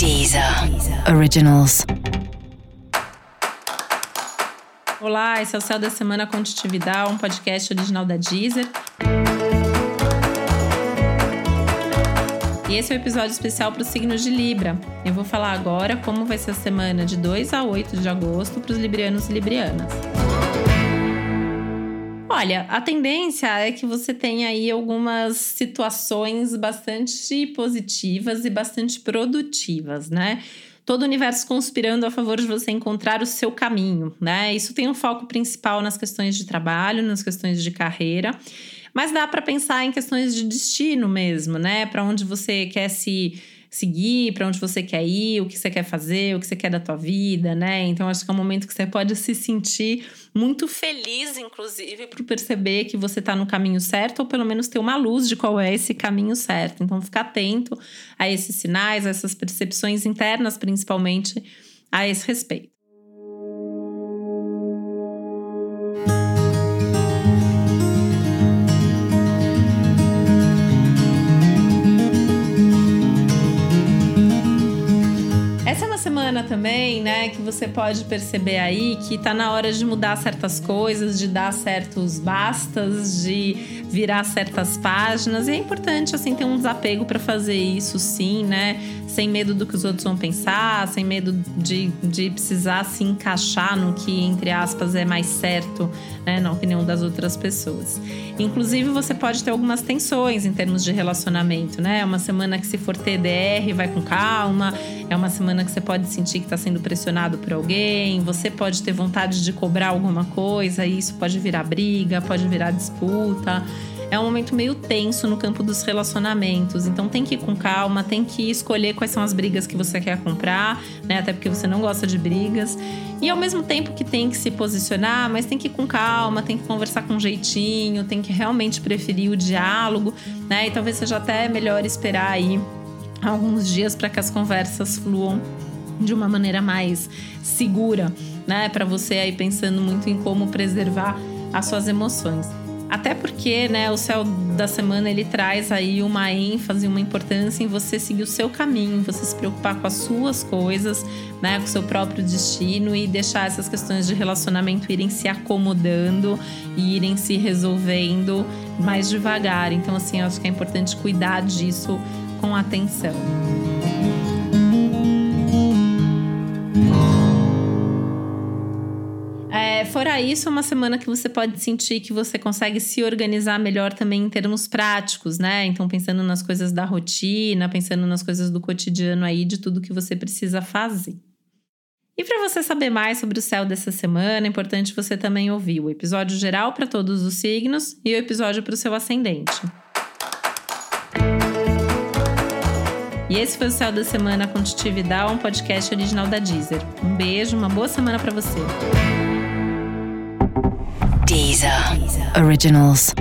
Deezer Originals. Olá, esse é o Céu da Semana Contitividade, um podcast original da Deezer. E esse é o um episódio especial para o signo de Libra. Eu vou falar agora como vai ser a semana de 2 a 8 de agosto para os librianos e librianas. Olha, a tendência é que você tenha aí algumas situações bastante positivas e bastante produtivas, né? Todo o universo conspirando a favor de você encontrar o seu caminho, né? Isso tem um foco principal nas questões de trabalho, nas questões de carreira, mas dá para pensar em questões de destino mesmo, né? Para onde você quer se seguir, para onde você quer ir, o que você quer fazer, o que você quer da tua vida, né? Então acho que é um momento que você pode se sentir muito feliz, inclusive, por perceber que você está no caminho certo, ou pelo menos ter uma luz de qual é esse caminho certo. Então fica atento a esses sinais, a essas percepções internas, principalmente a esse respeito. Semana também, né, que você pode perceber aí que tá na hora de mudar certas coisas, de dar certos bastas, de virar certas páginas. E é importante assim ter um desapego para fazer isso, sim, né? Sem medo do que os outros vão pensar, sem medo de, de precisar se encaixar no que entre aspas é mais certo, né, na opinião das outras pessoas. Inclusive, você pode ter algumas tensões em termos de relacionamento, né? É uma semana que se for TDR, vai com calma. É uma semana que você pode sentir que está sendo pressionado por alguém, você pode ter vontade de cobrar alguma coisa, e isso pode virar briga, pode virar disputa. É um momento meio tenso no campo dos relacionamentos, então tem que ir com calma, tem que escolher quais são as brigas que você quer comprar, né? Até porque você não gosta de brigas. E ao mesmo tempo que tem que se posicionar, mas tem que ir com calma, tem que conversar com jeitinho, tem que realmente preferir o diálogo, né? E talvez seja até melhor esperar aí alguns dias para que as conversas fluam de uma maneira mais segura, né? Para você aí pensando muito em como preservar as suas emoções. Até porque, né, o céu da semana ele traz aí uma ênfase, uma importância em você seguir o seu caminho, você se preocupar com as suas coisas, né, com o seu próprio destino e deixar essas questões de relacionamento irem se acomodando e irem se resolvendo mais devagar. Então, assim, eu acho que é importante cuidar disso com atenção. Fora isso, é uma semana que você pode sentir que você consegue se organizar melhor também em termos práticos, né? Então, pensando nas coisas da rotina, pensando nas coisas do cotidiano aí, de tudo que você precisa fazer. E para você saber mais sobre o céu dessa semana, é importante você também ouvir o episódio geral para todos os signos e o episódio para o seu ascendente. E esse foi o Céu da Semana com Titi Vidal, um podcast original da Deezer. Um beijo, uma boa semana para você. Deezer. Originals.